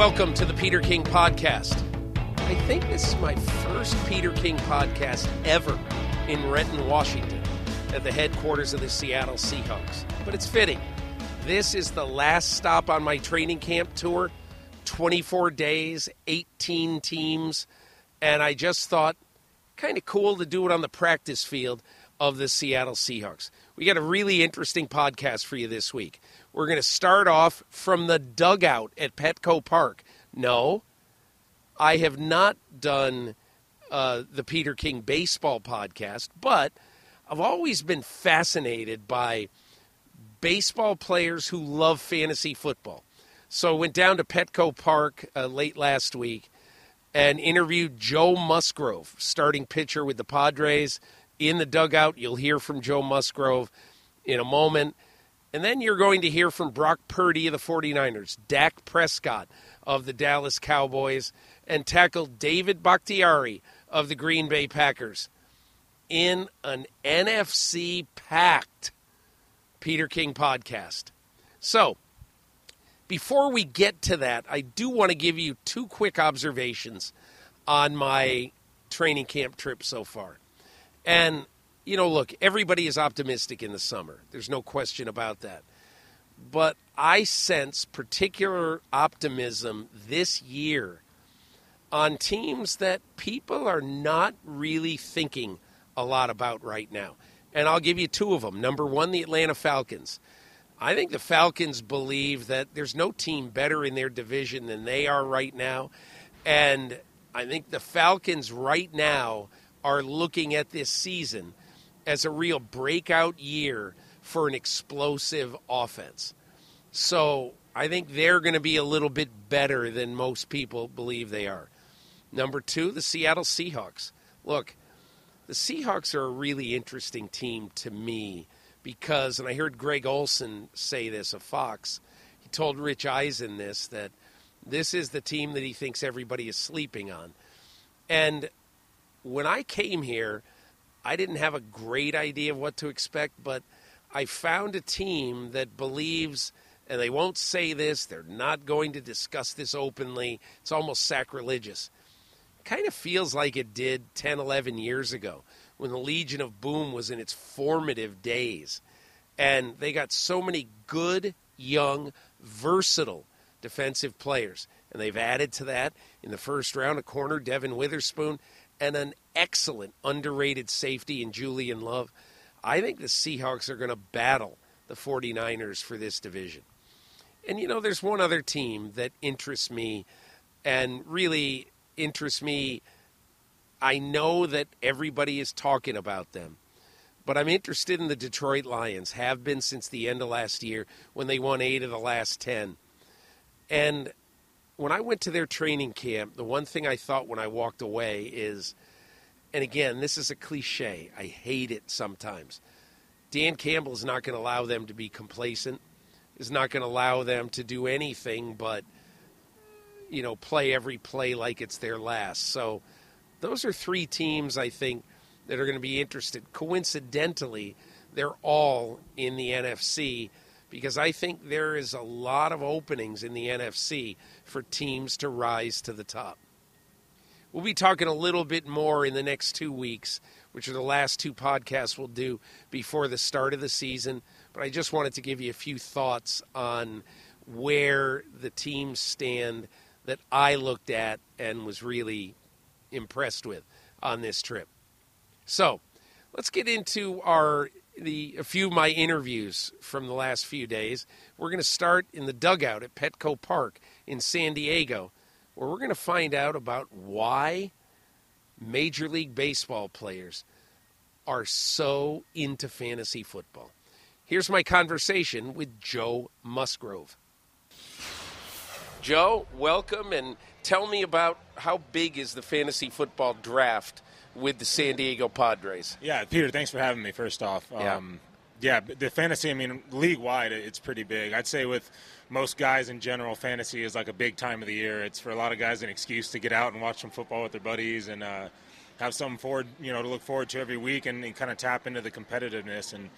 Welcome to the Peter King Podcast. I think this is my first Peter King podcast ever in Renton, Washington, at the headquarters of the Seattle Seahawks. But it's fitting. This is the last stop on my training camp tour 24 days, 18 teams, and I just thought kind of cool to do it on the practice field of the Seattle Seahawks. We got a really interesting podcast for you this week. We're going to start off from the dugout at Petco Park. No, I have not done uh, the Peter King baseball podcast, but I've always been fascinated by baseball players who love fantasy football. So I went down to Petco Park uh, late last week and interviewed Joe Musgrove, starting pitcher with the Padres. In the dugout, you'll hear from Joe Musgrove in a moment. And then you're going to hear from Brock Purdy of the 49ers, Dak Prescott of the Dallas Cowboys, and tackle David Bakhtiari of the Green Bay Packers in an NFC packed Peter King podcast. So, before we get to that, I do want to give you two quick observations on my training camp trip so far. And you know, look, everybody is optimistic in the summer. There's no question about that. But I sense particular optimism this year on teams that people are not really thinking a lot about right now. And I'll give you two of them. Number one, the Atlanta Falcons. I think the Falcons believe that there's no team better in their division than they are right now. And I think the Falcons right now are looking at this season as a real breakout year for an explosive offense. So I think they're going to be a little bit better than most people believe they are. Number two, the Seattle Seahawks. Look, the Seahawks are a really interesting team to me because, and I heard Greg Olsen say this of Fox, he told Rich Eisen this, that this is the team that he thinks everybody is sleeping on. And when I came here, I didn't have a great idea of what to expect, but I found a team that believes, and they won't say this, they're not going to discuss this openly. It's almost sacrilegious. Kind of feels like it did 10, 11 years ago when the Legion of Boom was in its formative days. And they got so many good, young, versatile defensive players. And they've added to that in the first round a corner, Devon Witherspoon and an excellent underrated safety in Julian Love. I think the Seahawks are going to battle the 49ers for this division. And you know, there's one other team that interests me and really interests me. I know that everybody is talking about them, but I'm interested in the Detroit Lions, have been since the end of last year when they won eight of the last 10. And when I went to their training camp, the one thing I thought when I walked away is, and again, this is a cliche. I hate it sometimes. Dan Campbell is not going to allow them to be complacent. Is not going to allow them to do anything but, you know, play every play like it's their last. So, those are three teams I think that are going to be interested. Coincidentally, they're all in the NFC because I think there is a lot of openings in the NFC for teams to rise to the top. We'll be talking a little bit more in the next two weeks, which are the last two podcasts we'll do before the start of the season. But I just wanted to give you a few thoughts on where the teams stand that I looked at and was really impressed with on this trip. So, let's get into our the a few of my interviews from the last few days. We're going to start in the dugout at Petco Park in San Diego, where we're going to find out about why Major League Baseball players are so into fantasy football. Here's my conversation with Joe Musgrove. Joe, welcome and tell me about how big is the fantasy football draft with the San Diego Padres? Yeah, Peter, thanks for having me. First off, Yeah. um, yeah, the fantasy. I mean, league wide, it's pretty big. I'd say with most guys in general, fantasy is like a big time of the year. It's for a lot of guys an excuse to get out and watch some football with their buddies and uh, have something forward, you know, to look forward to every week and, and kind of tap into the competitiveness and.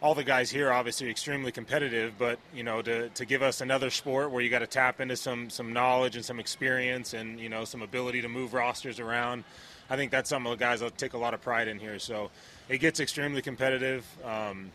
All the guys here obviously extremely competitive, but you know to, to give us another sport where you got to tap into some some knowledge and some experience and you know some ability to move rosters around. I think that's some of the guys that take a lot of pride in here. So it gets extremely competitive, um,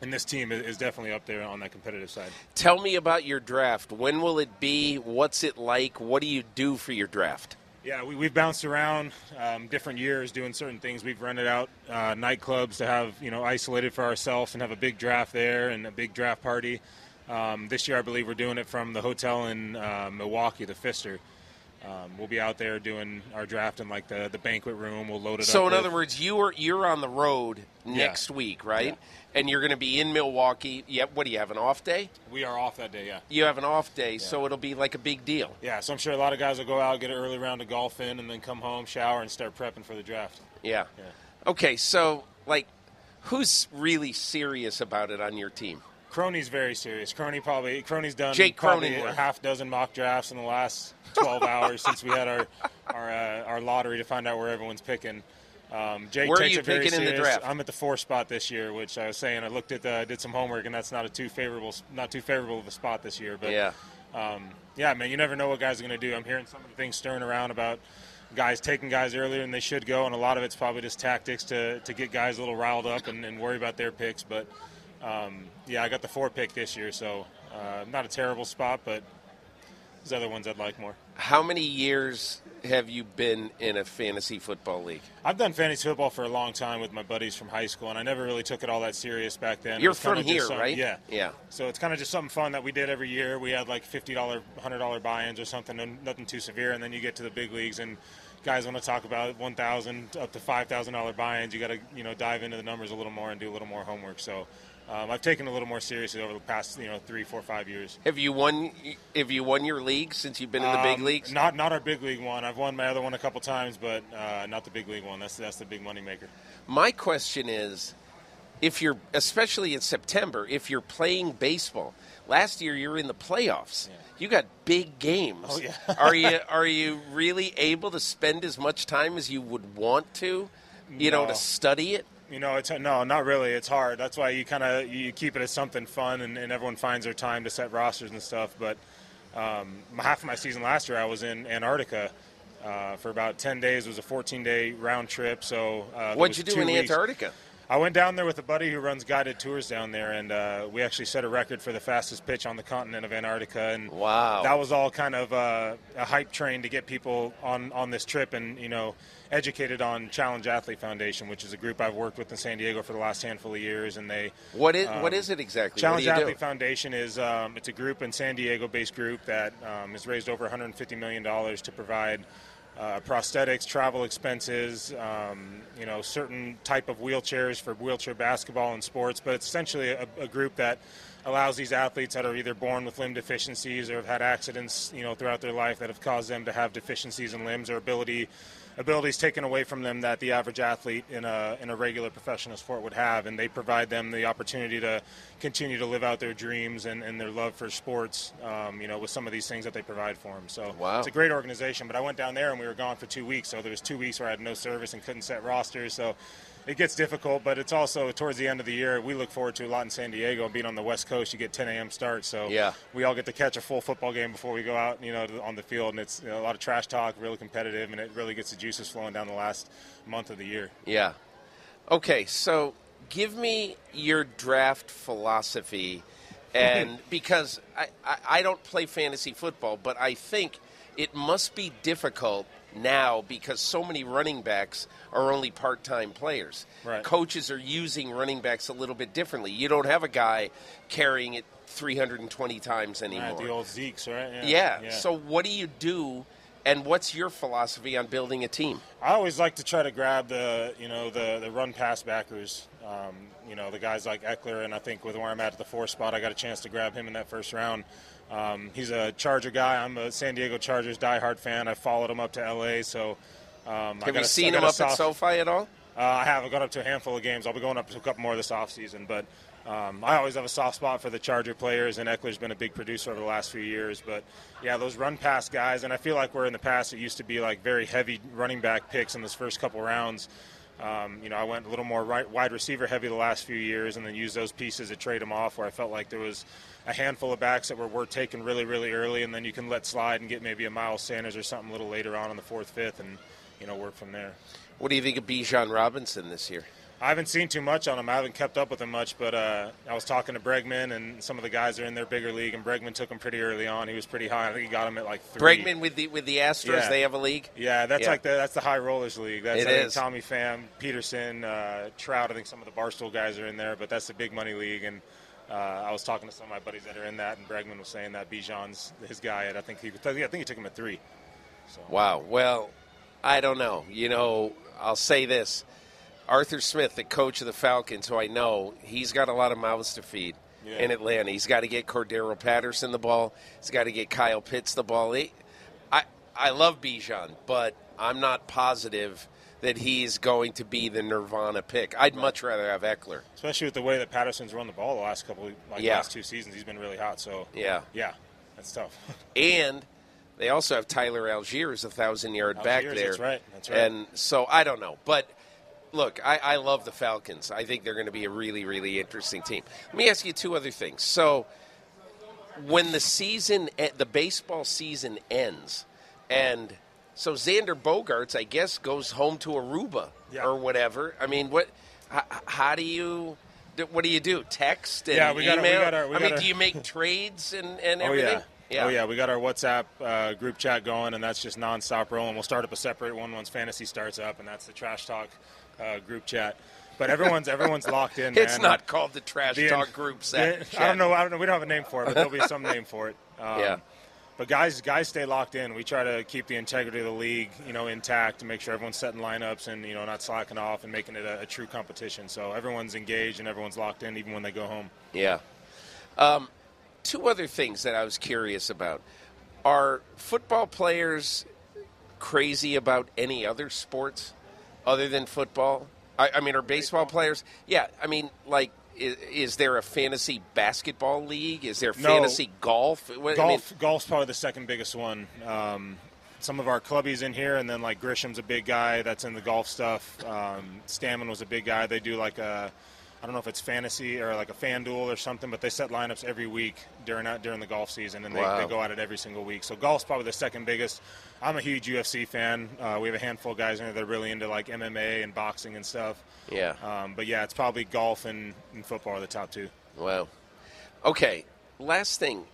and this team is, is definitely up there on that competitive side. Tell me about your draft. When will it be? What's it like? What do you do for your draft? Yeah, we, we've bounced around um, different years doing certain things. We've rented out uh, nightclubs to have you know isolated for ourselves and have a big draft there and a big draft party. Um, this year, I believe we're doing it from the hotel in uh, Milwaukee, the Pfister. Um, we'll be out there doing our draft in like the, the banquet room. We'll load it up. So, in with- other words, you are you're on the road next week, right? Yeah. And you're going to be in Milwaukee. Yeah. What do you have an off day? we are off that day. Yeah. You have an off day, so it'll be like a big deal. Yeah, so I'm sure a lot of guys will go out, get an early round of golf in, and then come home, shower, and start prepping for the draft. Yeah. Yeah. Okay, so like, who's really serious about it on your team? Crony's very serious. Crony probably Crony's done Jake probably a half dozen mock drafts in the last 12 hours since we had our our, uh, our lottery to find out where everyone's picking. Um, Jake Where are takes you it very picking in the serious. draft? I'm at the four spot this year, which I was saying I looked at the did some homework, and that's not a too favorable not too favorable of a spot this year. But Yeah. um, yeah, man, you never know what guys are going to do. I'm hearing some of the things stirring around about guys taking guys earlier than they should go, and a lot of it's probably just tactics to, to get guys a little riled up and, and worry about their picks. But um, yeah, I got the four pick this year, so uh, not a terrible spot, but there's other ones I'd like more. How many years have you been in a fantasy football league? I've done fantasy football for a long time with my buddies from high school, and I never really took it all that serious back then. You're from here, some- right? Yeah. Yeah. So it's kind of just something fun that we did every year. We had like fifty dollar, hundred dollar buy-ins or something, nothing too severe. And then you get to the big leagues, and guys want to talk about one thousand up to five thousand dollar buy-ins. You got to you know dive into the numbers a little more and do a little more homework. So um, I've taken a little more seriously over the past you know three, four, five years. Have you won? Have you won your league since you've been in the big Um, leagues? Not not our big league one. I've won my other one a couple times, but uh, not the big league one. That's that's the big money maker. My question is, if you're, especially in September, if you're playing baseball, last year you were in the playoffs. You got big games. Oh, yeah. are you are you really able to spend as much time as you would want to, you know, to study it? You know, it's no, not really. It's hard. That's why you kind of you keep it as something fun, and, and everyone finds their time to set rosters and stuff. But um, half of my season last year, I was in Antarctica uh, for about ten days. It was a 14 day round trip. So uh, What'd you do in weeks. Antarctica? I went down there with a buddy who runs guided tours down there, and uh, we actually set a record for the fastest pitch on the continent of Antarctica. And Wow. that was all kind of uh, a hype train to get people on on this trip, and you know, educated on Challenge Athlete Foundation, which is a group I've worked with in San Diego for the last handful of years, and they What is um, what is it exactly? Challenge what do you Athlete? Foundation is um, it's a group in San Diego-based group that um, has raised over 150 million dollars to provide uh, prosthetics, travel expenses, um, you know, certain type of wheelchairs for wheelchair basketball and sports. But it's essentially a, a group that allows these athletes that are either born with limb deficiencies or have had accidents, you know, throughout their life that have caused them to have deficiencies in limbs or ability abilities taken away from them that the average athlete in a in a regular professional sport would have, and they provide them the opportunity to continue to live out their dreams and, and their love for sports. Um, you know, with some of these things that they provide for them. So Wow. it's a great organization. But I went down there and we were gone for two weeks, so there was two weeks where I had no service and couldn't set rosters. So it gets difficult, but it's also towards the end of the year. We look forward to a lot in San Diego. Being on the West Coast, you get 10 a.m. starts, so Yeah. we all get to catch a full football game before we go out, you know, on the field. And it's you know, a lot of trash talk, really competitive, and it really gets the juices flowing down the last month of the year. Yeah. Okay, so give me your draft philosophy, and because I, I, I don't play fantasy football, but I think it must be difficult now because so many running backs are only part-time players. Right. Coaches are using running backs a little bit differently. You don't have a guy carrying it 320 times anymore. Right, the old Zeke's, right? yeah. So what do you do and what's your philosophy on building a team? I always like to try to grab the you know the the run pass backers. Um, you know the guys like Ekeler, and I think with where I'm at at the four spot, I got a chance to grab him in that first round. Um, he's a Charger guy. I'm a San Diego Chargers diehard fan. I followed him up to LA, so. Um, I Have got you seen him up soft- at SoFi at all? uh, I haven't gone up to a handful of games. I'll be going up to a couple more this offseason. But um, I always have a soft spot for the Charger players, and Ekeler's been a big producer over the last few years. But yeah, those run pass guys, and I feel like where in the past it used to be like very heavy running back picks in those first couple rounds. Um, you know, I went a little more right, wide receiver heavy the last few years, and then used those pieces to trade them off. Where I felt like there was a handful of backs that were worth taking really, really early, and then you can let slide and get maybe a Miles Sanders or something a little later on in the fourth, fifth, and you know work from there. What do you think of Bijan Robinson this year? I haven't seen too much on him. I haven't kept up with him much, but uh, I was talking to Bregman, and some of the guys are in their bigger league, and Bregman took him pretty early on. He was pretty high. I think he got him at like three. Bregman with the with the Astros, Yeah. they have a league. Yeah, that's Yeah. like the that's the high rollers league. That's It I is. Tommy Pham, Peterson, uh, Trout. I think some of the Barstool guys are in there, but that's the big money league. And uh, I was talking to some of my buddies that are in that, and Bregman was saying that Bijan's his guy. and I think he I think he took him at three. So Wow. Well, I don't know. You know, I'll say this: Arthur Smith, the coach of the Falcons, who I know, he's got a lot of mouths to feed Yeah. in Atlanta. He's got to get Cordarrelle Patterson the ball. He's got to get Kyle Pitts the ball. He, I I love Bijan, but I'm not positive that he's going to be the Nirvana pick. I'd much rather have Ekeler. especially with the way that Patterson's run the ball the last couple like Yeah. last two seasons, he's been really hot. So Yeah. yeah, that's tough. And they also have Tyler Allgeier as a thousand yard back there. that's right, that's right. And so I don't know. But look, I, I love the Falcons. I think they're going to be a really, really interesting team. Let me ask you two other things. So when the season, the baseball season ends, and so Xander Bogaerts, I guess, goes home to Aruba Yeah. or whatever. I mean, what? How, how do you? What do you do? Text and Yeah, we got our- we email. got our- we I got mean, our- do you make trades and, and everything? Oh everything? yeah. Oh yeah, we got our WhatsApp uh, group chat going, and that's just nonstop rolling. We'll start up a separate one once fantasy starts up, and that's the trash talk uh, group chat. But everyone's everyone's locked in. It's man. not called the trash The- talk group the- I don't know. I don't know. We don't have a name for it, but there'll be some name for it. Um, Yeah. But guys, guys, stay locked in. We try to keep the integrity of the league, you know, intact to make sure everyone's setting lineups and you know not slacking off and making it a, a true competition. So everyone's engaged and everyone's locked in, even when they go home. Yeah. Um, two other things that I was curious about. Are football players crazy about any other sports other than football? I, I mean, are baseball players? Yeah. I mean, like, is, is there a fantasy basketball league? Is there No. fantasy golf? What- I mean, Golf, golf's probably the second biggest one. Um, some of our clubbies in here, and then like Grisham's a big guy that's in the golf stuff. Um, Stammen was a big guy. They do like a, I don't know if it's fantasy or like a fan duel or something, but they set lineups every week during during the golf season, and they, Wow. they go at it every single week. So golf's probably the second biggest. I'm a huge UFC fan. Uh, we have a handful of guys in there that are really into like MMA and boxing and stuff. yeah. Um, but yeah, it's probably golf and, and football are the top two. Wow. Okay. Last thing.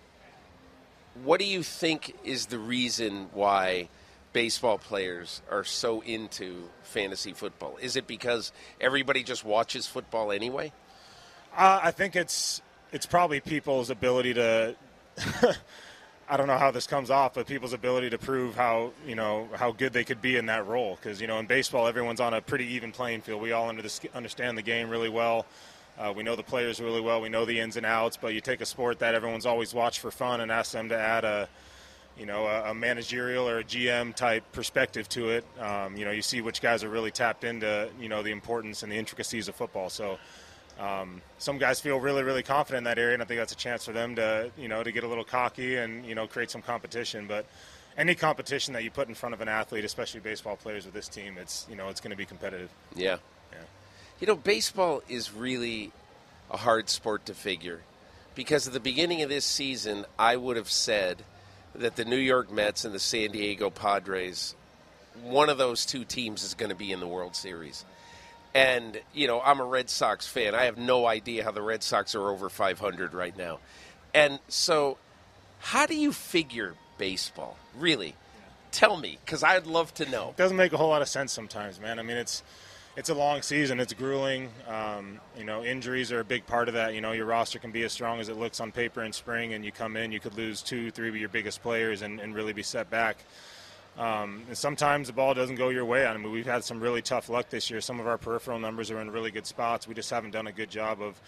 What do you think is the reason why baseball players are so into fantasy football? Is it because everybody just watches football anyway? Uh, I think it's it's probably people's ability to. I don't know how this comes off, but people's ability to prove how you know how good they could be in that role. Because you know in baseball, everyone's on a pretty even playing field. We all under the, understand the game really well. Uh, we know the players really well. We know the ins and outs. But you take a sport that everyone's always watched for fun and ask them to add a you know, a, a managerial or a GM type perspective to it. Um, you know, you see which guys are really tapped into, you know, the importance and the intricacies of football. So, um, some guys feel really, really confident in that area, and I think that's a chance for them to, you know, to get a little cocky and you know create some competition. But any competition that you put in front of an athlete, especially baseball players with this team, it's you know it's going to be competitive. Yeah. Yeah. You know, baseball is really a hard sport to figure because at the beginning of this season, I would have said that the New York Mets and the San Diego Padres, one of those two teams is going to be in the World Series. And, you know, I'm a Red Sox fan. I have no idea how the Red Sox are over 500 right now. And so, how do you figure baseball? Really? Tell me, because I'd love to know. It doesn't make a whole lot of sense sometimes, man. I mean, it's it's a long season. It's grueling. Um, you know, injuries are a big part of that. You know, your roster can be as strong as it looks on paper in spring, and you come in, you could lose two, three of your biggest players and, and really be set back. Um, and sometimes the ball doesn't go your way. I mean, we've had some really tough luck this year. Some of our peripheral numbers are in really good spots. We just haven't done a good job of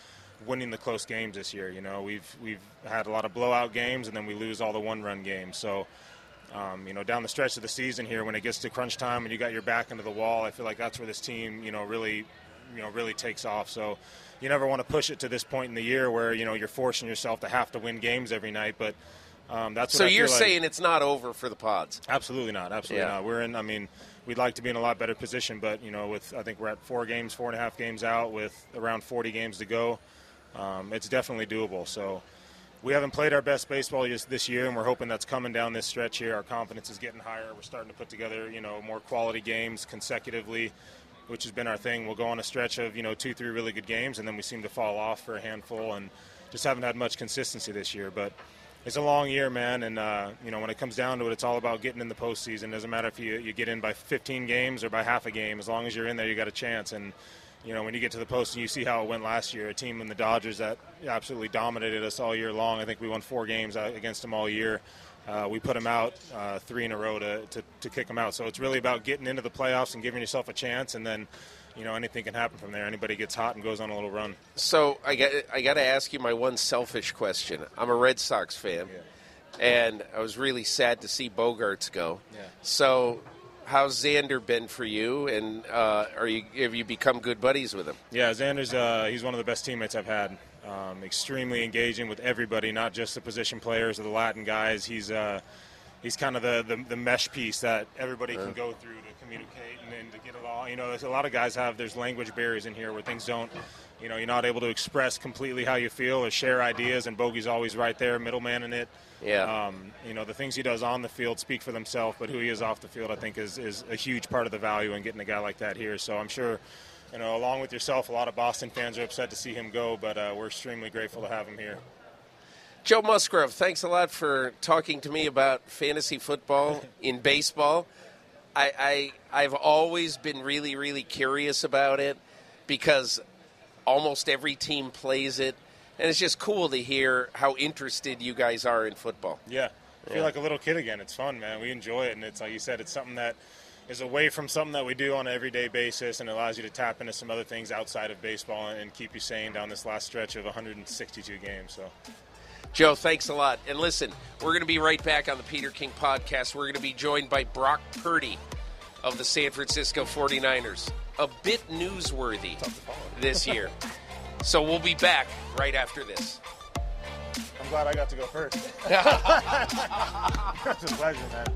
winning the close games this year. You know, we've we've had a lot of blowout games, and then we lose all the one-run games. So. Um, you know, down the stretch of the season here, when it gets to crunch time and you got your back into the wall, I feel like that's where this team, you know, really, you know, really takes off. So, you never want to push it to this point in the year where you know you're forcing yourself to have to win games every night. But um, that's what so you're like. saying it's not over for the Pods? Absolutely not. Absolutely yeah. not. We're in. I mean, we'd like to be in a lot better position, but you know, with I think we're at four games, four and a half games out, with around 40 games to go. Um, it's definitely doable. So we haven't played our best baseball just this year, and we're hoping that's coming down this stretch here. Our confidence is getting higher. We're starting to put together, you know, more quality games consecutively, which has been our thing. We'll go on a stretch of, you know, two, three really good games, and then we seem to fall off for a handful, and just haven't had much consistency this year. But it's a long year, man, and uh, you know when it comes down to it, it's all about getting in the postseason. It doesn't matter if you you get in by 15 games or by half a game. As long as you're in there, you got a chance. And you know, when you get to the post and you see how it went last year, a team in the Dodgers that absolutely dominated us all year long. I think we won four games uh, against them all year. Uh, we put them out uh, three in a row to, to, to kick them out. So it's really about getting into the playoffs and giving yourself a chance, and then you know anything can happen from there. Anybody gets hot and goes on a little run. So I got I got to ask you my one selfish question. I'm a Red Sox fan, yeah. and I was really sad to see Bogaerts go. Yeah. So how's Xander been for you? And uh, are you have you become good buddies with him? Yeah, Xander's uh, he's one of the best teammates I've had. Um, extremely engaging with everybody, not just the position players or the Latin guys. He's uh, he's kind of the, the, the mesh piece that everybody can go through to communicate and, and to get it all. You know, there's a lot of guys have there's language barriers in here where things don't. You know, you're not able to express completely how you feel or share ideas, and Bogey's always right there, middleman in it. Yeah. Um, you know, the things he does on the field speak for themselves, but who he is off the field, I think, is, is a huge part of the value in getting a guy like that here. So I'm sure, you know, along with yourself, a lot of Boston fans are upset to see him go, but uh, we're extremely grateful to have him here. Joe Musgrove, thanks a lot for talking to me about fantasy football in baseball. I, I I've always been really, really curious about it because almost every team plays it and it's just cool to hear how interested you guys are in football. Yeah, I feel yeah. like a little kid again. It's fun, man. We enjoy it, and it's like you said, it's something that is away from something that we do on an everyday basis, and allows you to tap into some other things outside of baseball and keep you sane down this last stretch of 162 games. So. Joe, thanks a lot. And listen, we're going to be right back on the Peter King podcast. We're going to be joined by Brock Purdy of the San Francisco 49ers. A bit newsworthy this year. So we'll be back right after this. I'm glad I got to go first. It's a pleasure, man.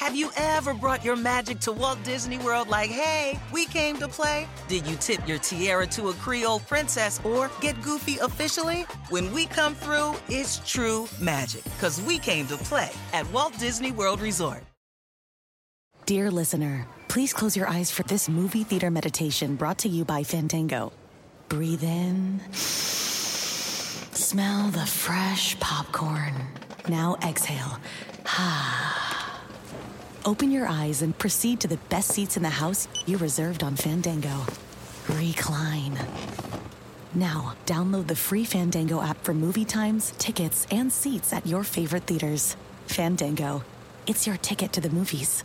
Have you ever brought your magic to Walt Disney World like, hey, we came to play? Did you tip your tiara to a Creole princess or get goofy officially? When we come through, it's true magic because we came to play at Walt Disney World Resort. Dear listener, Please close your eyes for this movie theater meditation brought to you by Fandango. Breathe in. Smell the fresh popcorn. Now exhale. Ha! Open your eyes and proceed to the best seats in the house you reserved on Fandango. Recline. Now, download the free Fandango app for movie times, tickets, and seats at your favorite theaters. Fandango. It's your ticket to the movies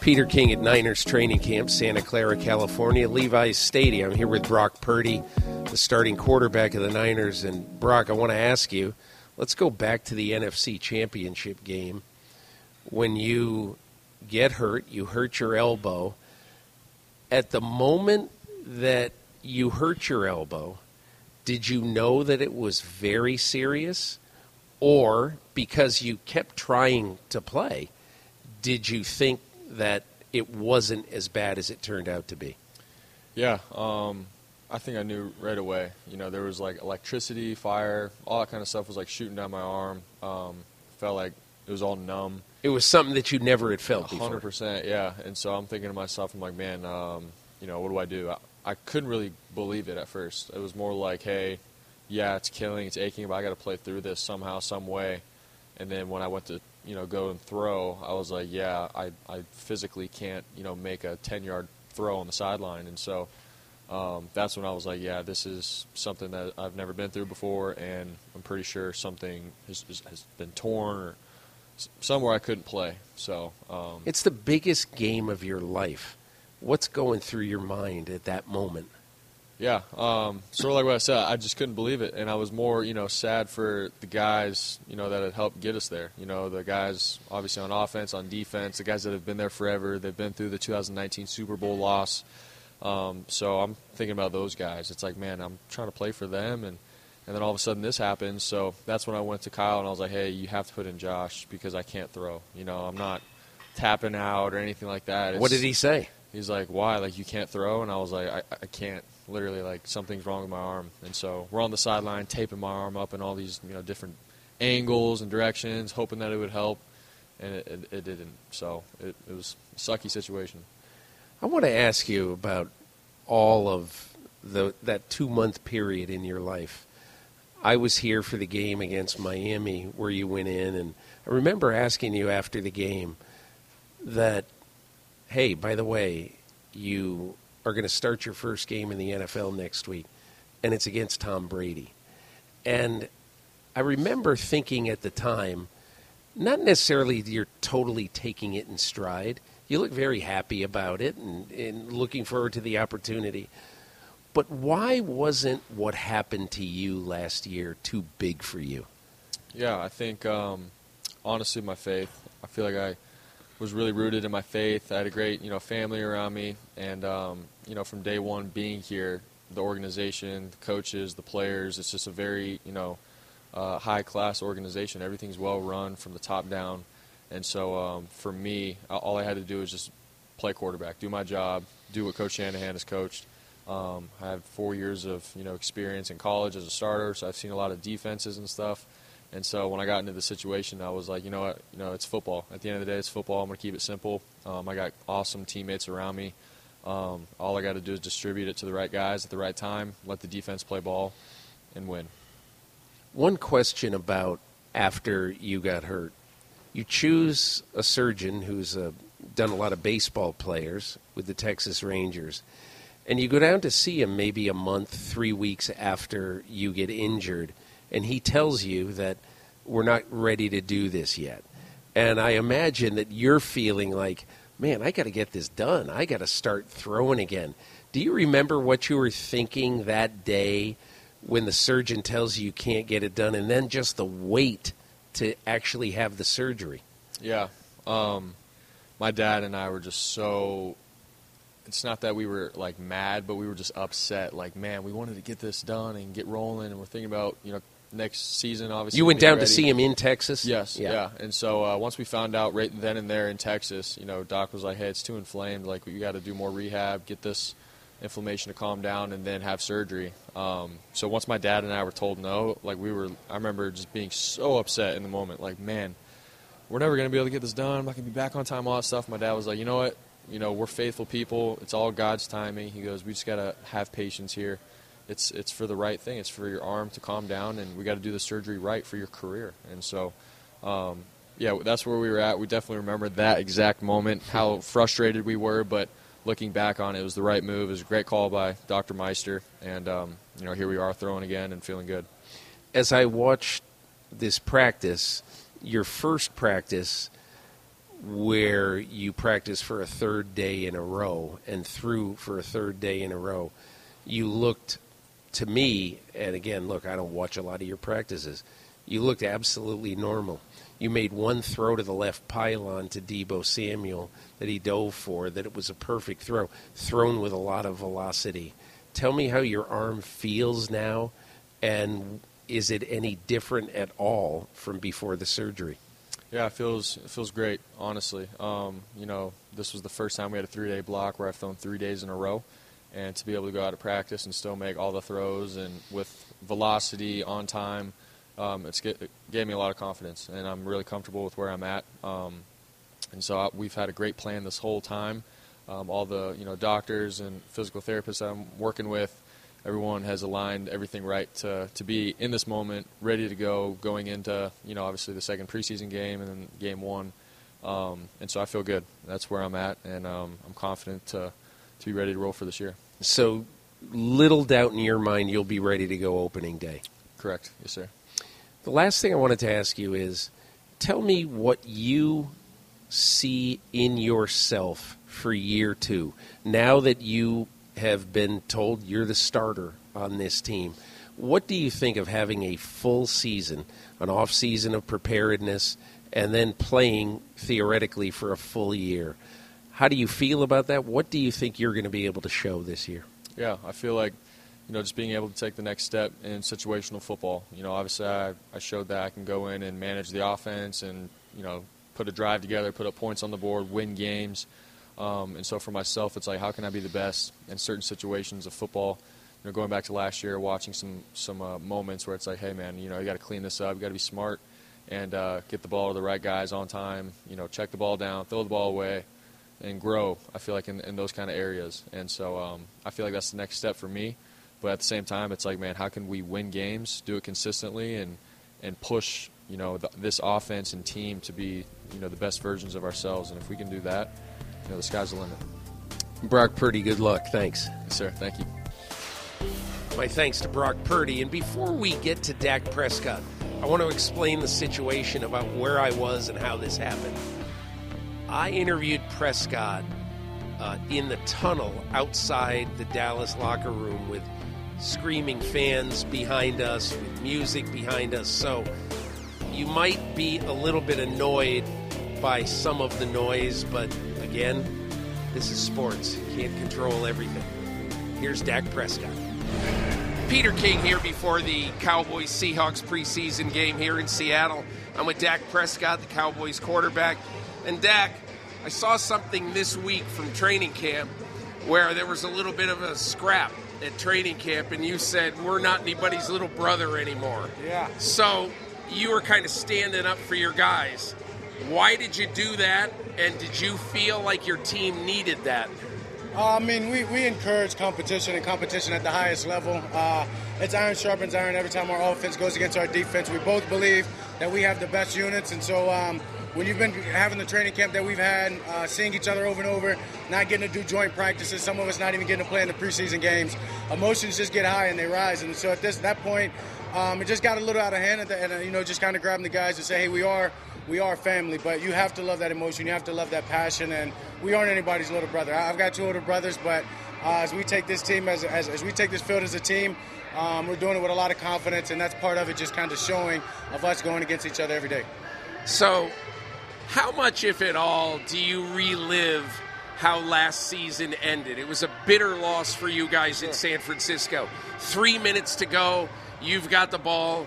Peter King at Niners Training Camp, Santa Clara, California, Levi's Stadium. I'm here with Brock Purdy, the starting quarterback of the Niners. And Brock, I want to ask you let's go back to the NFC Championship game. When you get hurt, you hurt your elbow. At the moment that you hurt your elbow, did you know that it was very serious? Or because you kept trying to play, did you think that it wasn't as bad as it turned out to be? Yeah, um, I think I knew right away. You know, there was like electricity, fire, all that kind of stuff was like shooting down my arm. Um, felt like it was all numb. It was something that you never had felt before. Hundred percent, yeah. And so I'm thinking to myself, I'm like, man, um, you know, what do I do? I, I couldn't really believe it at first. It was more like, hey, yeah, it's killing, it's aching, but I got to play through this somehow, some way. And then when I went to, you know, go and throw, I was like, yeah, I, I physically can't, you know, make a 10 yard throw on the sideline. And so um, that's when I was like, yeah, this is something that I've never been through before, and I'm pretty sure something has, has been torn or somewhere I couldn't play. So um, it's the biggest game of your life. What's going through your mind at that moment? Yeah, um, sort of like what I said, I just couldn't believe it, and I was more, you know, sad for the guys, you know, that had helped get us there. You know, the guys obviously on offense, on defense, the guys that have been there forever. They've been through the 2019 Super Bowl loss. Um, so I'm thinking about those guys. It's like, man, I'm trying to play for them, and and then all of a sudden this happens. So that's when I went to Kyle and I was like, hey, you have to put in Josh because I can't throw. You know, I'm not tapping out or anything like that. It's, what did he say? He's like, why? Like you can't throw? And I was like, I, I can't. Literally, like something's wrong with my arm. And so we're on the sideline taping my arm up in all these you know different angles and directions, hoping that it would help, and it, it, it didn't. So it, it was a sucky situation. I want to ask you about all of the that two month period in your life. I was here for the game against Miami where you went in, and I remember asking you after the game that, hey, by the way, you are going to start your first game in the NFL next week, and it's against Tom Brady. And I remember thinking at the time, not necessarily you're totally taking it in stride. You look very happy about it and, and looking forward to the opportunity. But why wasn't what happened to you last year too big for you? Yeah, I think um, honestly, my faith. I feel like I was really rooted in my faith. I had a great, you know, family around me, and um, you know, from day one being here, the organization, the coaches, the players, it's just a very, you know, uh, high class organization. Everything's well run from the top down, and so um, for me, all I had to do was just play quarterback, do my job, do what Coach Shanahan has coached. Um, I have four years of you know experience in college as a starter, so I've seen a lot of defenses and stuff. And so when I got into the situation, I was like, you know what, you know, it's football. At the end of the day, it's football. I'm going to keep it simple. Um, I got awesome teammates around me. Um, all I got to do is distribute it to the right guys at the right time, let the defense play ball, and win. One question about after you got hurt. You choose a surgeon who's uh, done a lot of baseball players with the Texas Rangers, and you go down to see him maybe a month, three weeks after you get injured and he tells you that we're not ready to do this yet. And I imagine that you're feeling like, man, I got to get this done. I got to start throwing again. Do you remember what you were thinking that day when the surgeon tells you you can't get it done, and then just the wait to actually have the surgery? Yeah. Um, my dad and I were just so. It's not that we were like mad, but we were just upset. Like, man, we wanted to get this done and get rolling, and we're thinking about you know next season. Obviously, you went down ready. to see him in Texas. Yes, yeah. yeah. And so uh, once we found out right then and there in Texas, you know, Doc was like, "Hey, it's too inflamed. Like, we got to do more rehab, get this inflammation to calm down, and then have surgery." Um, so once my dad and I were told no, like we were, I remember just being so upset in the moment. Like, man, we're never going to be able to get this done. I'm not going to be back on time. All that stuff. My dad was like, "You know what? You know, we're faithful people. It's all God's timing." He goes, "We just got to have patience here." It's it's for the right thing. It's for your arm to calm down, and we got to do the surgery right for your career. And so, um, yeah, that's where we were at. We definitely remember that exact moment, how frustrated we were, but looking back on it, it was the right move. It was a great call by Dr. Meister, and um, you know here we are throwing again and feeling good. As I watched this practice, your first practice where you practice for a third day in a row and threw for a third day in a row, you looked to me, and again, look, I don't watch a lot of your practices. You looked absolutely normal. You made one throw to the left pylon to Deebo Samuel that he dove for, that it was a perfect throw, thrown with a lot of velocity. Tell me how your arm feels now, and is it any different at all from before the surgery? Yeah, it feels it feels great. Honestly, um, you know, this was the first time we had a three-day block where I've thrown three days in a row, and to be able to go out of practice and still make all the throws and with velocity on time, um, it's get, it gave me a lot of confidence, and I'm really comfortable with where I'm at. Um, and so I, we've had a great plan this whole time. Um, all the you know doctors and physical therapists I'm working with everyone has aligned everything right to, to be in this moment, ready to go, going into you know obviously the second preseason game and then game one. Um, and so I feel good. That's where I'm at, and um, I'm confident to to be ready to roll for this year. So, little doubt in your mind you'll be ready to go opening day. Correct. Yes, sir. The last thing I wanted to ask you is, tell me what you see in yourself for year two. Now that you have been told you're the starter on this team. What do you think of having a full season, an off season of preparedness, and then playing theoretically for a full year? How do you feel about that? What do you think you're going to be able to show this year? Yeah, I feel like you know just being able to take the next step in situational football. You know, obviously I, I showed that I can go in and manage the offense and you know put a drive together, put up points on the board, win games. Um, and so for myself, it's like how can I be the best in certain situations of football? You know, going back to last year, watching some some uh, moments where it's like, hey man, you know, you got to clean this up, you got to be smart, and uh, get the ball to the right guys on time. You know, check the ball down, throw the ball away, and grow. I feel like in, in those kind of areas, and so um, I feel like that's the next step for me. But at the same time, it's like, man, how can we win games, do it consistently, and and push you know the, this offense and team to be you know the best versions of ourselves. And if we can do that, you know, the sky's the limit. Brock Purdy, good luck. Thanks. Yes, sir. Thank you. My thanks to Brock Purdy. And before we get to Dak Prescott, I want to explain the situation about where I was and how this happened. I interviewed Prescott uh, in the tunnel outside the Dallas locker room with screaming fans behind us, with music behind us. So you might be a little bit annoyed by some of the noise, but again, this is sports. You can't control everything. Here's Dak Prescott. Peter King here before the Cowboys Seahawks preseason game here in Seattle. I'm with Dak Prescott, the Cowboys quarterback. And Dak, I saw something this week from training camp where there was a little bit of a scrap at training camp, and you said, We're not anybody's little brother anymore. Yeah. So you were kind of standing up for your guys. Why did you do that? And did you feel like your team needed that? Uh, I mean, we, we encourage competition and competition at the highest level. Uh, it's iron sharpens iron every time our offense goes against our defense. We both believe that we have the best units, and so um, when you've been having the training camp that we've had, uh, seeing each other over and over, not getting to do joint practices, some of us not even getting to play in the preseason games, emotions just get high and they rise. And so at this that point, um, it just got a little out of hand, and, and uh, you know, just kind of grabbing the guys and say, hey, we are we are family, but you have to love that emotion. You have to love that passion, and we aren't anybody's little brother. I've got two older brothers, but uh, as we take this team, as, as, as we take this field as a team, um, we're doing it with a lot of confidence, and that's part of it, just kind of showing of us going against each other every day. So, how much, if at all, do you relive how last season ended? It was a bitter loss for you guys in San Francisco. Three minutes to go, you've got the ball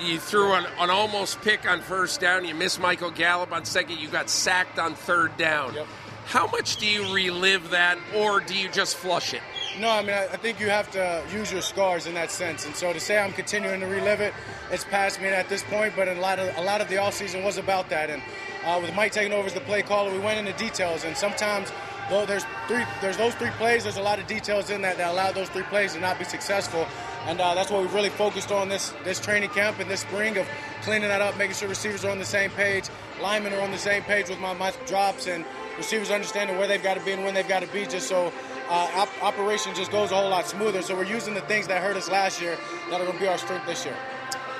you threw an, an, almost pick on first down. You missed Michael Gallup on second. You got sacked on third down. Yep. How much do you relive that, or do you just flush it? No, I mean I, I think you have to use your scars in that sense. And so to say I'm continuing to relive it, it's past me at this point. But a lot of a lot of the offseason was about that. And uh, with Mike taking over as the play caller, we went into details. And sometimes though there's three there's those three plays, there's a lot of details in that that allow those three plays to not be successful. And uh, that's what we've really focused on this this training camp and this spring of cleaning that up, making sure receivers are on the same page, linemen are on the same page with my, my drops, and receivers understanding where they've got to be and when they've got to be, just so uh, op- operation just goes a whole lot smoother. So we're using the things that hurt us last year that are going to be our strength this year.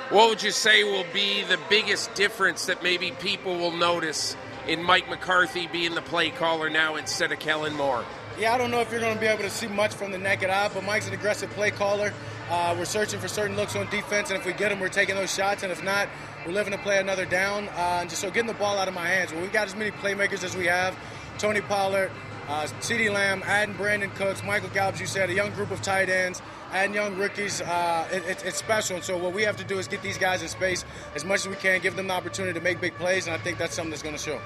What would you say will be the biggest difference that maybe people will notice in Mike McCarthy being the play caller now instead of Kellen Moore? Yeah, I don't know if you're going to be able to see much from the naked eye, but Mike's an aggressive play caller. Uh, we're searching for certain looks on defense, and if we get them, we're taking those shots, and if not, we're living to play another down. Uh, and just so getting the ball out of my hands. When we got as many playmakers as we have, Tony Pollard, Uh, CeeDee Lamb, adding Brandin Cooks, Michael Gallup, you said, a young group of tight ends, adding young rookies. Uh, it, it, it's special. And so what we have to do is get these guys in space as much as we can, give them the opportunity to make big plays, and I think that's something that's going to show.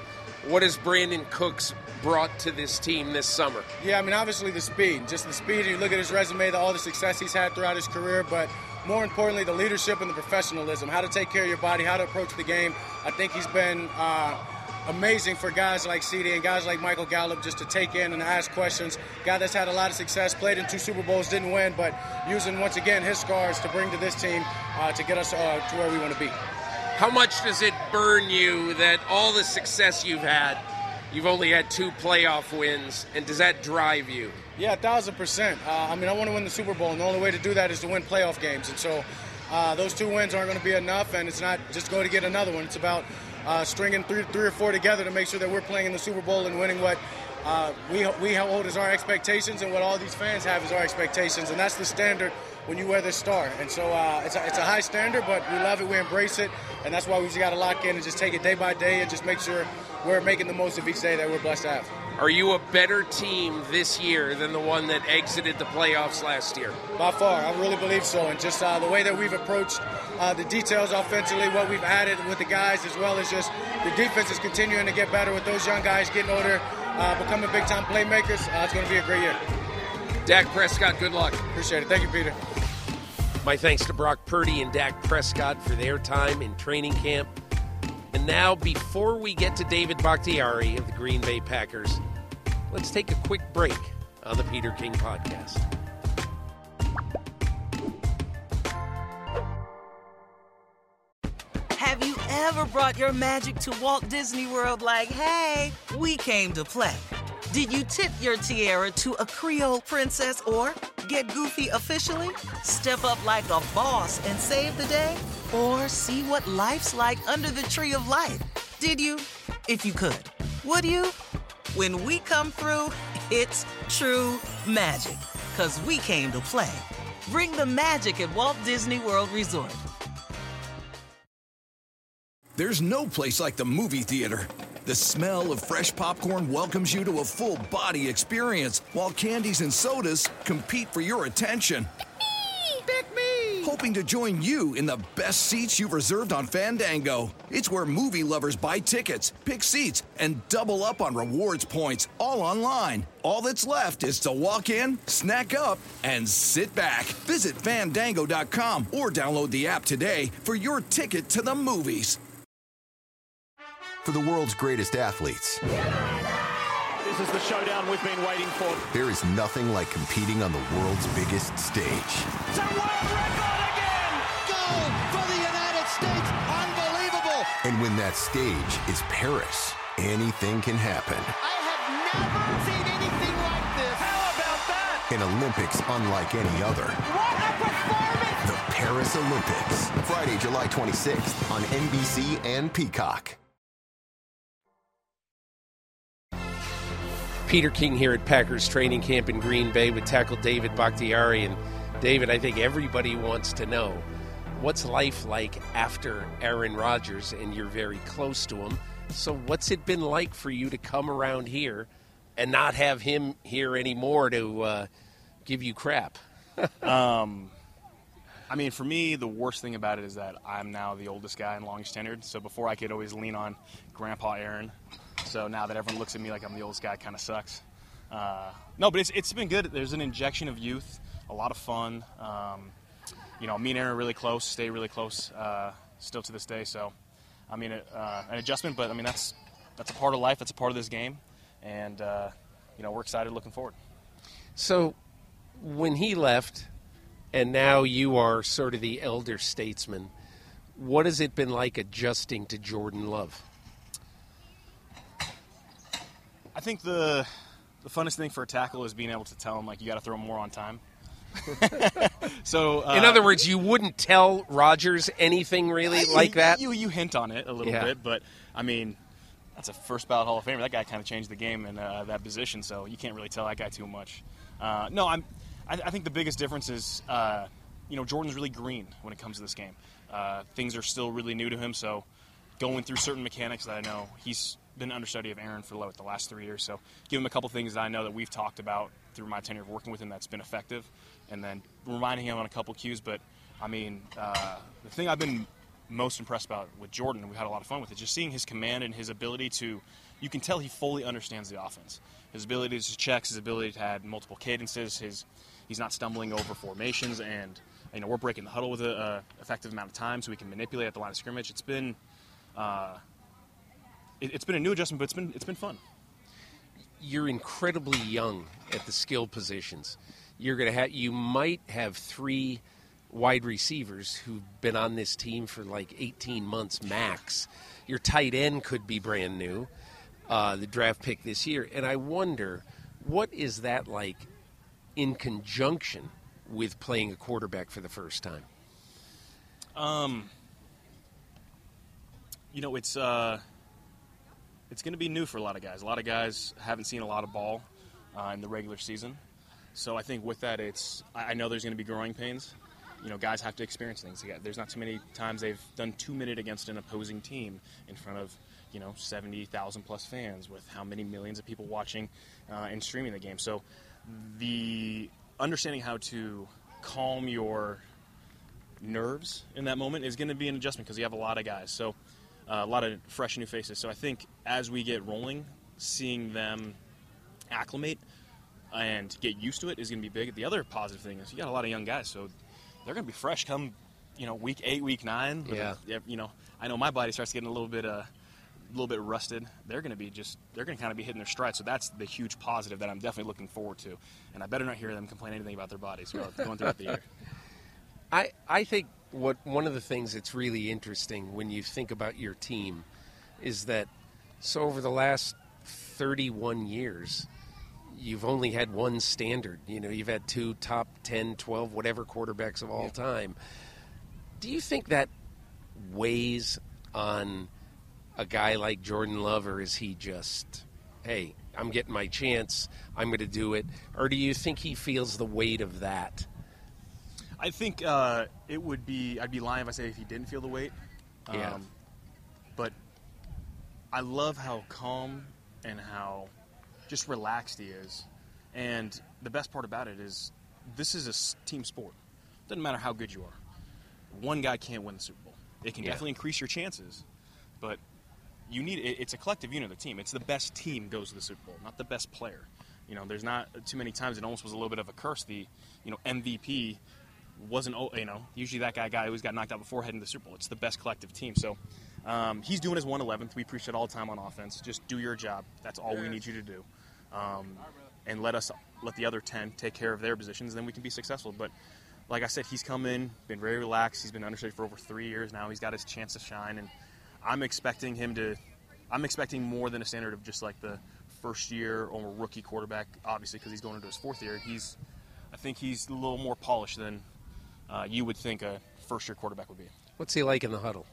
What has Brandin Cooks brought to this team this summer? Yeah, I mean, obviously the speed, just the speed. You look at his resume, the, all the success he's had throughout his career, but more importantly, the leadership and the professionalism, how to take care of your body, how to approach the game. I think he's been uh, amazing for guys like CeeDee and guys like Michael Gallup just to take in and ask questions. Guy that's had a lot of success, played in two Super Bowls, didn't win, but using once again his scars to bring to this team uh, to get us uh, to where we want to be. How much does it burn you that all the success you've had, you've only had two playoff wins, and does that drive you? Yeah, a thousand percent. Uh, I mean, I want to win the Super Bowl, and the only way to do that is to win playoff games. And so, uh, those two wins aren't going to be enough, and it's not just going to get another one. It's about uh, stringing three, three or four together to make sure that we're playing in the Super Bowl and winning what uh, we we hold as our expectations, and what all these fans have as our expectations, and that's the standard when you wear this star. And so uh, it's, a, it's a high standard, but we love it, we embrace it, and that's why we just got to lock in and just take it day by day and just make sure we're making the most of each day that we're blessed to have. Are you a better team this year than the one that exited the playoffs last year? By far, I really believe so. And just uh, the way that we've approached uh, the details offensively, what we've added with the guys, as well as just the defense is continuing to get better with those young guys getting older, uh, becoming big time playmakers. Uh, it's going to be a great year. Dak Prescott, good luck. Appreciate it. Thank you, Peter. My thanks to Brock Purdy and Dak Prescott for their time in training camp. And now, before we get to David Bakhtiari of the Green Bay Packers, let's take a quick break on the Peter King Podcast. Have you ever brought your magic to Walt Disney World like, hey, we came to play? Did you tip your tiara to a Creole princess or get goofy officially? Step up like a boss and save the day? Or see what life's like under the tree of life? Did you? If you could. Would you? When we come through, it's true magic. Cause we came to play. Bring the magic at Walt Disney World Resort. There's no place like the movie theater. The smell of fresh popcorn welcomes you to a full body experience, while candies and sodas compete for your attention. Pick me! Pick me! Hoping to join you in the best seats you've reserved on Fandango. It's where movie lovers buy tickets, pick seats, and double up on rewards points, all online. All that's left is to walk in, snack up, and sit back. Visit fandango.com or download the app today for your ticket to the movies. For the world's greatest athletes, This is the showdown we've been waiting for. there is nothing like competing on the world's biggest stage. It's a world record again! Gold for the United States! Unbelievable! And when that stage is Paris, anything can happen. I have never seen anything like this! How about that? An Olympics unlike any other. What a performance! The Paris Olympics, Friday, July 26th on NBC and Peacock. Peter King here at Packers training camp in Green Bay with tackle David Bakhtiari. And David, I think everybody wants to know what's life like after Aaron Rodgers, and you're very close to him. So, what's it been like for you to come around here and not have him here anymore to uh, give you crap? um, I mean, for me, the worst thing about it is that I'm now the oldest guy and longest tenured. So before I could always lean on Grandpa Aaron. So now that everyone looks at me like I'm the oldest guy, kind of sucks. Uh, no, but it's, it's been good. There's an injection of youth, a lot of fun. Um, you know, me and Aaron are really close, stay really close, uh, still to this day. So, I mean, uh, an adjustment, but I mean that's that's a part of life. That's a part of this game, and uh, you know we're excited, looking forward. So, when he left, and now you are sort of the elder statesman, what has it been like adjusting to Jordan Love? I think the the funnest thing for a tackle is being able to tell him like you got to throw more on time. so, uh, in other words, you wouldn't tell Rodgers anything really you, like that. You you hint on it a little Yeah. bit, but I mean, that's a first ballot Hall of Famer. That guy kind of changed the game in uh, that position, so you can't really tell that guy too much. Uh, no, I'm. I, I think the biggest difference is, uh, you know, Jordan's really green when it comes to this game. Uh, things are still really new to him, so going through certain mechanics that I know he's been understudy of Aaron for like, the last three years. So give him a couple things that I know that we've talked about through my tenure of working with him that's been effective, and then reminding him on a couple cues. But I mean, uh, the thing I've been most impressed about with Jordan, we had a lot of fun with it, just seeing his command and his ability to. You can tell he fully understands the offense. His ability to check, his ability to add multiple cadences, his he's not stumbling over formations, and you know we're breaking the huddle with an effective amount of time, so we can manipulate at the line of scrimmage. It's been uh, it, has been a new adjustment, but it's been it's been fun. You're incredibly young at the skill positions. You're gonna have you might have three wide receivers who've been on this team for like 18 months max. Your tight end could be brand new, uh, the draft pick this year, and I wonder what is that like in conjunction with playing a quarterback for the first time. Um, you know, it's uh, it's going to be new for a lot of guys. A lot of guys haven't seen a lot of ball uh, in the regular season, so I think with that, it's I know there's going to be growing pains. You know, guys have to experience things. There's not too many times they've done two minute against an opposing team in front of you know 70,000 plus fans with how many millions of people watching uh, and streaming the game. So the understanding how to calm your nerves in that moment is going to be an adjustment because you have a lot of guys. So a lot of fresh new faces. So I think as we get rolling, seeing them acclimate and get used to it is going to be big. The other positive thing is you got a lot of young guys, so they're going to be fresh come you know week eight, week nine. Yeah. You know, I know my body starts getting a little bit uh, a little bit rusted. They're going to be just they're going to kind of be hitting their stride. So that's the huge positive that I'm definitely looking forward to. And I better not hear them complain anything about their bodies going throughout the year. I I think what one of the things that's really interesting when you think about your team is that so over the last 31 years you've only had one standard you know you've had two top 10 12 whatever quarterbacks of all yeah. time do you think that weighs on a guy like Jordan Love, or is he just, hey, I'm getting my chance, I'm going to do it? Or do you think he feels the weight of that? I think uh, it would be, I'd be lying if I say if he didn't feel the weight. Yeah. Um, but I love how calm and how just relaxed he is. And the best part about it is this is a team sport. Doesn't matter how good you are. One guy can't win the Super Bowl. It can yeah. definitely increase your chances, but you need it's a collective unit of the team. It's the best team goes to the Super Bowl, not the best player. You know, there's not too many times it almost was a little bit of a curse. The you know MVP wasn't you know usually that guy guy always got knocked out before heading to the Super Bowl. It's the best collective team. So um, he's doing his 111th. We preach it all the time on offense. Just do your job. That's all we need you to do. Um, and let us let the other 10 take care of their positions. Then we can be successful. But like I said, he's come in, been very relaxed. He's been understudy for over three years now. He's got his chance to shine and I'm expecting him to. I'm expecting more than a standard of just like the first year or rookie quarterback, obviously because he's going into his fourth year. He's, I think he's a little more polished than uh, you would think a first year quarterback would be. What's he like in the huddle?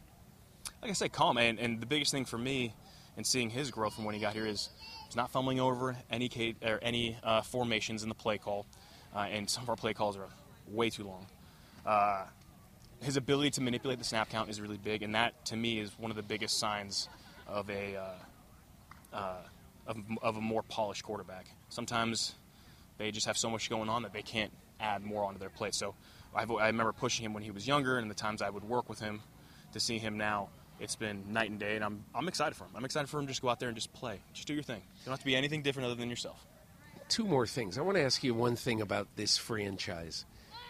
Like I said, calm. And, and the biggest thing for me in seeing his growth from when he got here is he's not fumbling over any or any uh, formations in the play call, uh, and some of our play calls are way too long. Uh, his ability to manipulate the snap count is really big, and that to me is one of the biggest signs of a uh, uh, of, of, a more polished quarterback. Sometimes they just have so much going on that they can't add more onto their plate. So I've, i remember pushing him when he was younger, and the times I would work with him to see him now. It's been night and day, and I'm, I'm excited for him. I'm excited for him to just go out there and just play. Just do your thing. You don't have to be anything different other than yourself. Two more things. I want to ask you one thing about this franchise.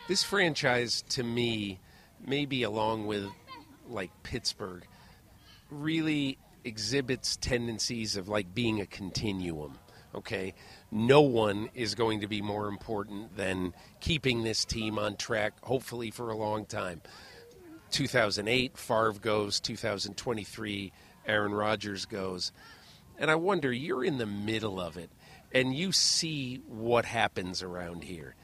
This franchise, to me, maybe along with like Pittsburgh, really exhibits tendencies of like being a continuum. Okay, no one is going to be more important than keeping this team on track, hopefully for a long time. 2008, Favre goes. 2023, Aaron Rodgers goes. And I wonder, you're in the middle of it, and you see what happens around here.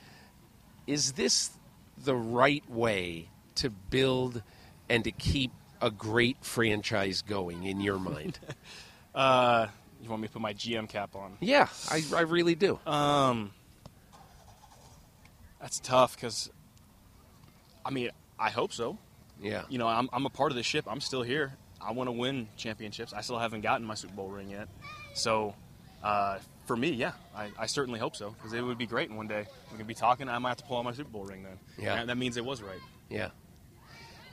Is this the right way to build and to keep a great franchise going in your mind? uh, you want me to put my GM cap on? Yeah, I, I really do. Um, that's tough because, I mean, I hope so. Yeah. You know, I'm, I'm a part of the ship. I'm still here. I want to win championships. I still haven't gotten my Super Bowl ring yet. So uh, for me, yeah, I, I certainly hope so because it would be great. And one day we could be talking. I might have to pull out my Super Bowl ring then. Yeah. And that means it was right. Yeah.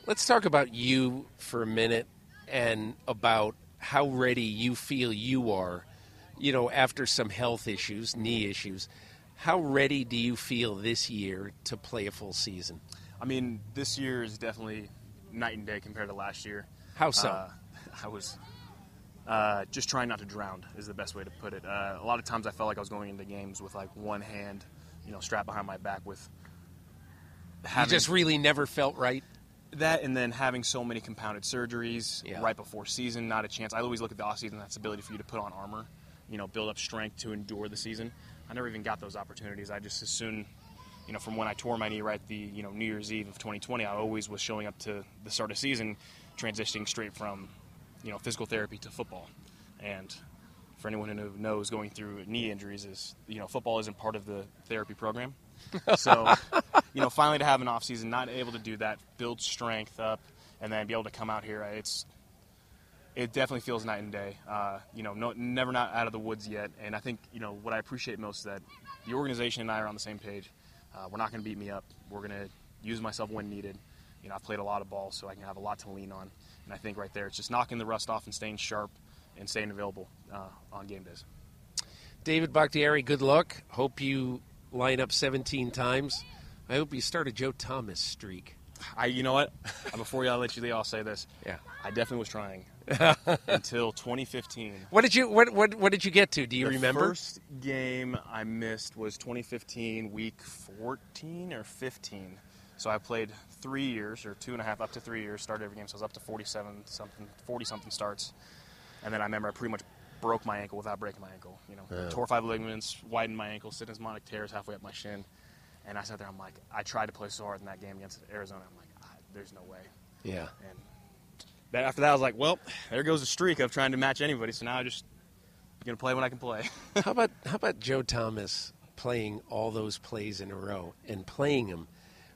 Let's talk about you for a minute and about how ready you feel you are, you know, after some health issues, knee issues. How ready do you feel this year to play a full season? I mean, this year is definitely night and day compared to last year. How so? Uh, I was uh, just trying not to drown is the best way to put it. Uh, a lot of times I felt like I was going into games with like one hand, you know, strapped behind my back with. you just really never felt right. That and then having so many compounded surgeries Yeah. right before season, not a chance. I always look at the off season that's the ability for you to put on armor, you know, build up strength to endure the season. I never even got those opportunities. I just as soon, you know, from when I tore my knee right the you know New Year's Eve of 2020, I always was showing up to the start of season, transitioning straight from, you know, physical therapy to football, and for anyone who knows going through knee injuries is you know football isn't part of the therapy program so you know finally to have an off season not able to do that build strength up and then be able to come out here it's it definitely feels night and day. Uh, you know no, never not out of the woods yet and i think you know what i appreciate most is that the organization and i are on the same page. Uh, we're not going to beat me up. We're going to use myself when needed. You know i've played a lot of ball so i can have a lot to lean on and i think right there it's just knocking the rust off and staying sharp and staying available uh, on game days. David Bakhtiari, good luck. Hope you line up 17 times. I hope you start a Joe Thomas streak. I, you know what? Before y'all let you leave, I'll say this. Yeah. I definitely was trying until 2015. What did you what what what did you get to? Do you the remember? First game I missed was 2015, week 14 or 15. So I played three years or two and a half, up to three years. Started every game, so I was up to 47 something, 40 something starts. And then I remember I pretty much broke my ankle without breaking my ankle. You know, Yeah. tore five ligaments, widened my ankle, syndesmotic tears halfway up my shin. And I sat there. I'm like, I tried to play so hard in that game against Arizona. I'm like, ah, there's no way. Yeah. And that, after that, I was like, well, there goes the streak of trying to match anybody. So now I just gonna play when I can play. how about how about Joe Thomas playing all those plays in a row and playing them?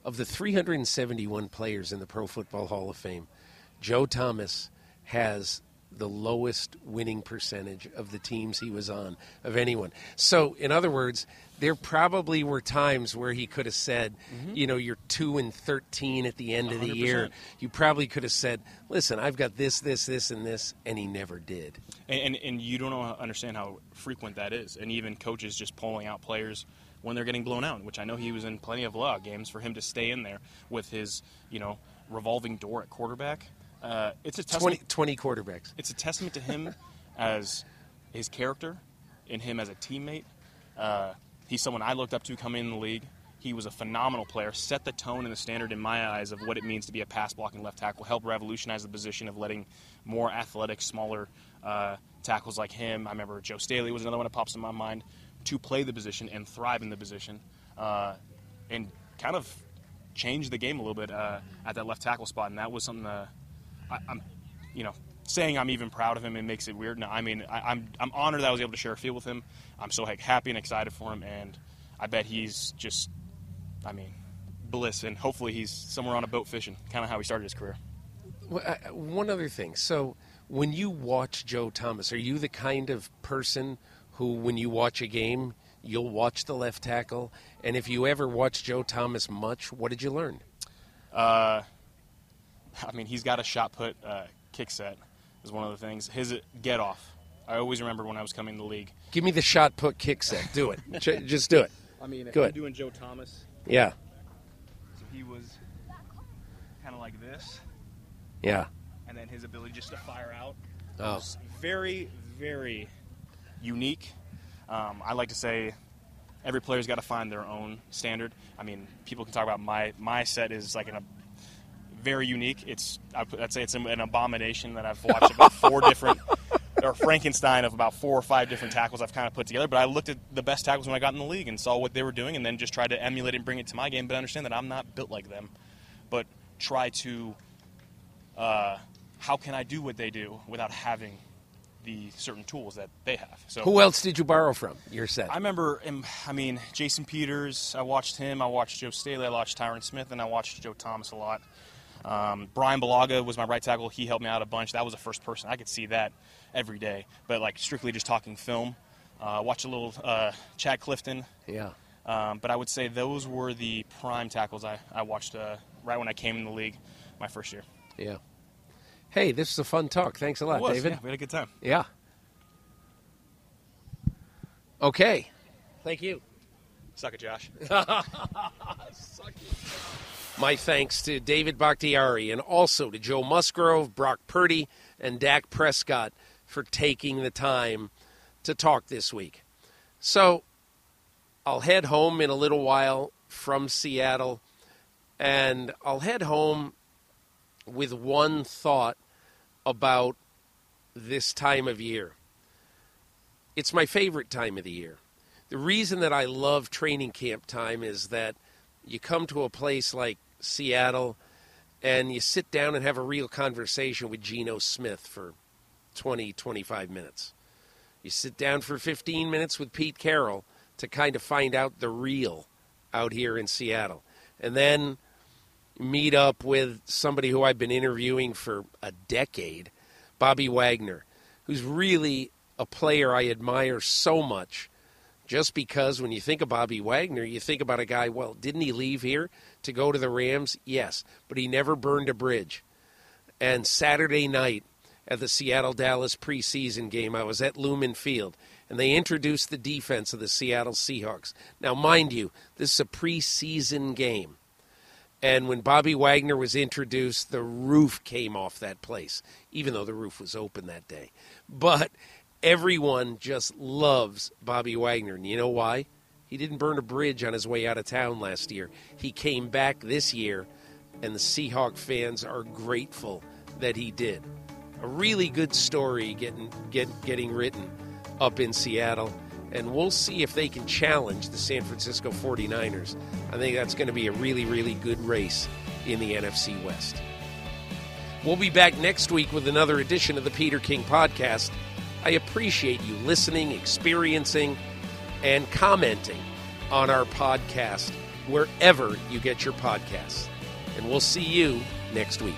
Of the 371 players in the Pro Football Hall of Fame, Joe Thomas has the lowest winning percentage of the teams he was on of anyone. So, in other words, there probably were times where he could have said, mm-hmm. you know, you're 2 and 13 at the end of the year. You probably could have said, listen, I've got this, this, this, and this, and he never did. And, and, and you don't understand how frequent that is. And even coaches just pulling out players when they're getting blown out, which I know he was in plenty of blowout games for him to stay in there with his, you know, revolving door at quarterback. Uh, it's a 20, testament. 20 quarterbacks. It's a testament to him as his character and him as a teammate. Uh, he's someone I looked up to coming in the league. He was a phenomenal player, set the tone and the standard in my eyes of what it means to be a pass blocking left tackle, helped revolutionize the position of letting more athletic, smaller uh, tackles like him. I remember Joe Staley was another one that pops in my mind to play the position and thrive in the position, uh, and kind of change the game a little bit uh, at that left tackle spot. And that was something that I, I'm, you know, saying I'm even proud of him. It makes it weird. No, I mean, I, I'm I'm honored that I was able to share a field with him. I'm so like, happy and excited for him, and I bet he's just, I mean, bliss, and hopefully he's somewhere on a boat fishing, kind of how he started his career. Well, uh, one other thing. So, when you watch Joe Thomas, are you the kind of person who, when you watch a game, you'll watch the left tackle? And if you ever watch Joe Thomas much, what did you learn? Uh, I mean, he's got a shot put uh, kick set is one of the things. His get off. I always remember when I was coming to the league. Give me the shot put kick set. Do it. J- Just do it. I mean, if I'm doing Joe Thomas, Yeah. so he was kind of like this, Yeah. and then his ability just to fire out Oh. was very, very unique. Um, I like to say every player's got to find their own standard. I mean, people can talk about my my set is like an, a very unique. It's I put- I'd say it's an abomination that I've watched about four different or Frankenstein of about four or five different tackles I've kind of put together. But I looked at the best tackles when I got in the league and saw what they were doing, and then just tried to emulate it and bring it to my game. But understand that I'm not built like them, but try to. Uh, how can I do what they do without having the certain tools that they have? So Who else did you borrow from? Your set. I remember, um, I mean, Jason Peters. I watched him. I watched Joe Staley. I watched Tyron Smith, and I watched Joe Thomas a lot. Um, Bryan Bulaga was my right tackle. He helped me out a bunch. That was the first person. I could see that every day. But like strictly just talking film, uh, watch a little uh, Chad Clifton. Yeah. Um, but I would say those were the prime tackles I, I watched uh, right when I came in the league my first year. Yeah. Hey, this is a fun talk. Thanks a lot, It was, David. yeah, we had a good time. Yeah. Okay. Thank you. Suck it, Josh. Suck it, Josh. My thanks to David Bakhtiari and also to Joe Musgrove, Brock Purdy, and Dak Prescott for taking the time to talk this week. So I'll head home in a little while from Seattle, and I'll head home with one thought about this time of year. It's my favorite time of the year. The reason that I love training camp time is that you come to a place like Seattle and you sit down and have a real conversation with Geno Smith for 20, 25 minutes. You sit down for 15 minutes with Pete Carroll to kind of find out the real out here in Seattle. And then meet up with somebody who I've been interviewing for a decade, Bobby Wagner, who's really a player I admire so much. Just because when you think of Bobby Wagner, you think about a guy, well, didn't he leave here to go to the Rams? Yes, but he never burned a bridge. And Saturday night at the Seattle Dallas preseason game, I was at Lumen Field, and they introduced the defense of the Seattle Seahawks. Now, mind you, this is a preseason game. And when Bobby Wagner was introduced, the roof came off that place, even though the roof was open that day. But everyone just loves Bobby Wagner. And you know why? He didn't burn a bridge on his way out of town last year. He came back this year, and the Seahawk fans are grateful that he did. A really good story getting get, getting written up in Seattle, and we'll see if they can challenge the San Francisco 49ers. I think that's going to be a really, really good race in the NFC West. We'll be back next week with another edition of the Peter King Podcast. I appreciate you listening, experiencing, and commenting on our podcast wherever you get your podcasts. And we'll see you next week.